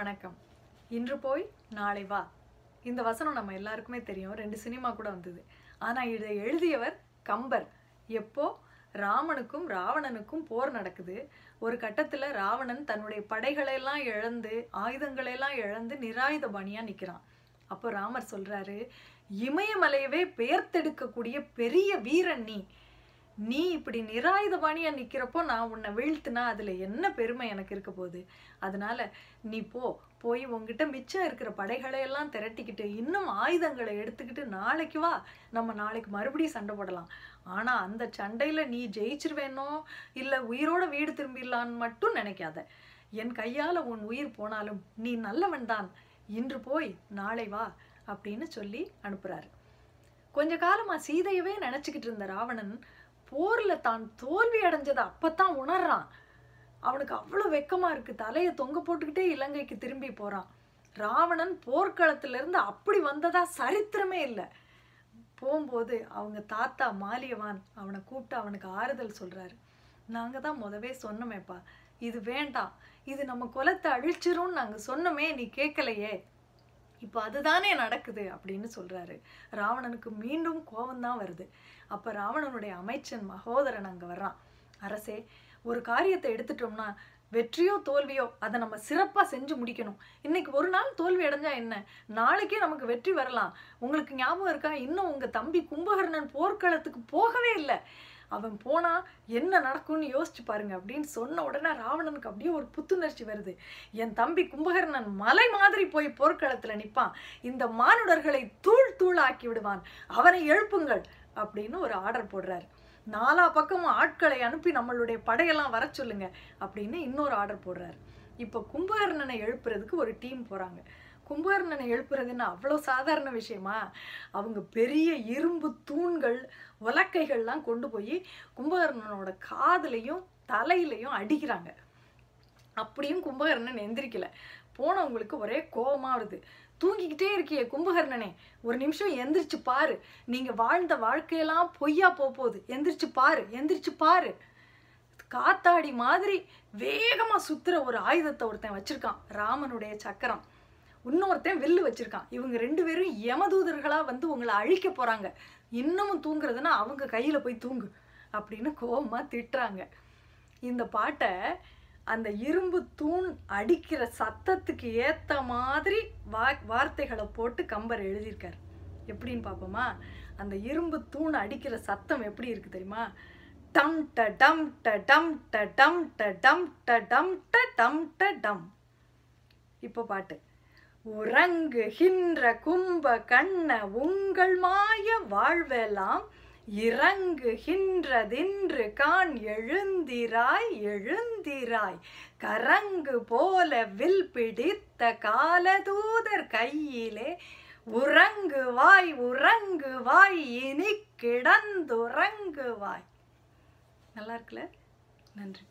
வணக்கம். இன்று போய் நாளை வா. இந்த வசனம் நம்ம எல்லாருக்குமே தெரியும். ரெண்டு சினிமா கூட வந்தது. ஆனால் இதை எழுதியவர் கம்பர். எப்போ? ராமனுக்கும் ராவணனுக்கும் போர் நடக்குது. ஒரு கட்டத்தில் ராவணன் தன்னுடைய படைகளையெல்லாம் இழந்து ஆயுதங்களையெல்லாம் இழந்து நிராயுதபாணியாக நிற்கிறான் அப்போ ராமர் சொல்கிறாரு இமயமலையவே பெயர்த்தெடுக்கக்கூடிய பெரிய வீரன் நீ. நீ இப்படி நிராயுதபாணியாக நிற்கிறப்போ நான் உன்னை வீழ்த்தினா அதுல என்ன பெருமை எனக்கு இருக்க போகுது? அதனால நீ போ போய் உங்ககிட்ட மிச்சம் இருக்கிற படைகளை எல்லாம் திரட்டிக்கிட்டு இன்னும் ஆயுதங்களை எடுத்துக்கிட்டு நாளைக்கு வா. நம்ம நாளைக்கு மறுபடியும் சண்டை போடலாம். ஆனால் அந்த சண்டையில நீ ஜெயிச்சிருவேனோ இல்லை உயிரோட வீடு திரும்பிடலான்னு மட்டும் நினைக்காத. என் கையால உன் உயிர் போனாலும் நீ நல்லவன் தான். இன்று போய் நாளை வா அப்படின்னு சொல்லி அனுப்புறாரு. கொஞ்ச காலமா சீதையவே நினச்சிக்கிட்டு இருந்த ராவணன் போரில் தான் தோல்வி அடைஞ்சதை அப்போத்தான் உணர்றான். அவனுக்கு அவ்வளோ வெக்கமாக இருக்குது தலையை தொங்க போட்டுக்கிட்டே இலங்கைக்கு திரும்பி போகிறான் ராவணன் போர்க்களத்துலேருந்து அப்படி வந்ததா சரித்திரமே இல்லை. போகும்போது அவங்க தாத்தா மாலியவான் அவனை கூப்பிட்டு அவனுக்கு ஆறுதல் சொல்கிறாரு நாங்கள் தான் முதவே சொன்னோமேப்பா. இது வேண்டாம். இது நம்ம குலத்தை அழிச்சிரும்னு நாங்கள் சொன்னோமே நீ கேட்கலையே இப்போ அதுதானே நடக்குது அப்படின்னு சொல்கிறாரு ராவணனுக்கு மீண்டும் கோபம்தான் வருது. அப்போ ராவணனுடைய அமைச்சன் மகோதரன் அங்கே வர்றான். அரசே ஒரு காரியத்தை எடுத்துட்டோம்னா வெற்றியோ தோல்வியோ அதை நம்ம சிறப்பாக செஞ்சு முடிக்கணும். இன்னைக்கு ஒரு நாள் தோல்வி அடைஞ்சா என்ன? நாளைக்கே நமக்கு வெற்றி வரலாம். உங்களுக்கு ஞாபகம் இருக்கா? இன்னும் உங்கள் தம்பி கும்பகர்ணன் போர்க்களத்துக்கு போகவே இல்லை. அவன் போனா என்ன நடக்கும்னு யோசிச்சு பாருங்க அப்படின்னு சொன்ன உடனே ராவணனுக்கு அப்படியே ஒரு புத்துணர்ச்சி வருது. என் தம்பி கும்பகர்ணன் மலை மாதிரி போய் போர்க்களத்துல நிற்பான் இந்த மானுடர்களை தூள் தூள் ஆக்கி விடுவான். அவனை எழுப்புங்கள் அப்படின்னு ஒரு ஆர்டர் போடுறாரு. நாலா பக்கமும் ஆட்களை அனுப்பி நம்மளுடைய படையெல்லாம் வர சொல்லுங்க அப்படின்னு இன்னொரு ஆர்டர் போடுறாரு. இப்போ கும்பகர்ணனை எழுப்புறதுக்கு ஒரு டீம் போறாங்க. கும்பகர்ணனை எழுப்புறதுன்னு அவ்வளோ சாதாரண விஷயமா? அவங்க பெரிய இரும்பு தூண்கள் உலக்கைகள்லாம் கொண்டு போய் கும்பகர்ணனோட காதுலையும் தலையிலையும் அடிக்கிறாங்க. அப்படியும் கும்பகர்ணன் எந்திரிக்கல. போனவங்களுக்கு ஒரே கோபமாக வருது. தூங்கிக்கிட்டே இருக்கியே கும்பகர்ணனே ஒரு நிமிஷம் எந்திரிச்சு பாரு. நீங்கள் வாழ்ந்த வாழ்க்கையெல்லாம் பொய்யா போக போகுது எந்திரிச்சு பாரு எந்திரிச்சு பாரு. காத்தாடி மாதிரி வேகமாக சுற்றுற ஒரு ஆயுதத்தை ஒருத்தன் வச்சுருக்கான். ராமனுடைய சக்கரம். இன்னொருத்தன் வில்லு வச்சிருக்கான். இவங்க ரெண்டு பேரும் யமதூதர்களாக வந்து உங்களை அழிக்க போகிறாங்க இன்னமும் தூங்குறதுன்னா அவங்க கையில் போய் தூங்கு அப்படின்னு கோபமாக திட்டுறாங்க. இந்த பாட்டை அந்த இரும்பு தூண் அடிக்கிற சத்தத்துக்கு ஏற்ற மாதிரி வா வார்த்தைகளை போட்டு கம்பர் எழுதியிருக்கார். எப்படின்னு பார்ப்போமா? அந்த இரும்பு தூண் அடிக்கிற சத்தம் எப்படி இருக்குது தெரியுமா? டம் ட டம் ட டம் ட டம் ட டம் ட டம் ட டம் ட டம். இப்போ பாட்டு. உறங்குகின்ற கும்ப கண்ண உங்கள் மாய வாழ்வெல்லாம் இறங்குகின்றதின்று கான் எழுந்திராய் எழுந்திராய். கரங்கு போல வில் பிடித்த காலதூதர் கையிலே உறங்குவாய் உறங்குவாய் இனி கிடந்துறங்குவாய். நல்லா இருக்குல்ல நன்றி.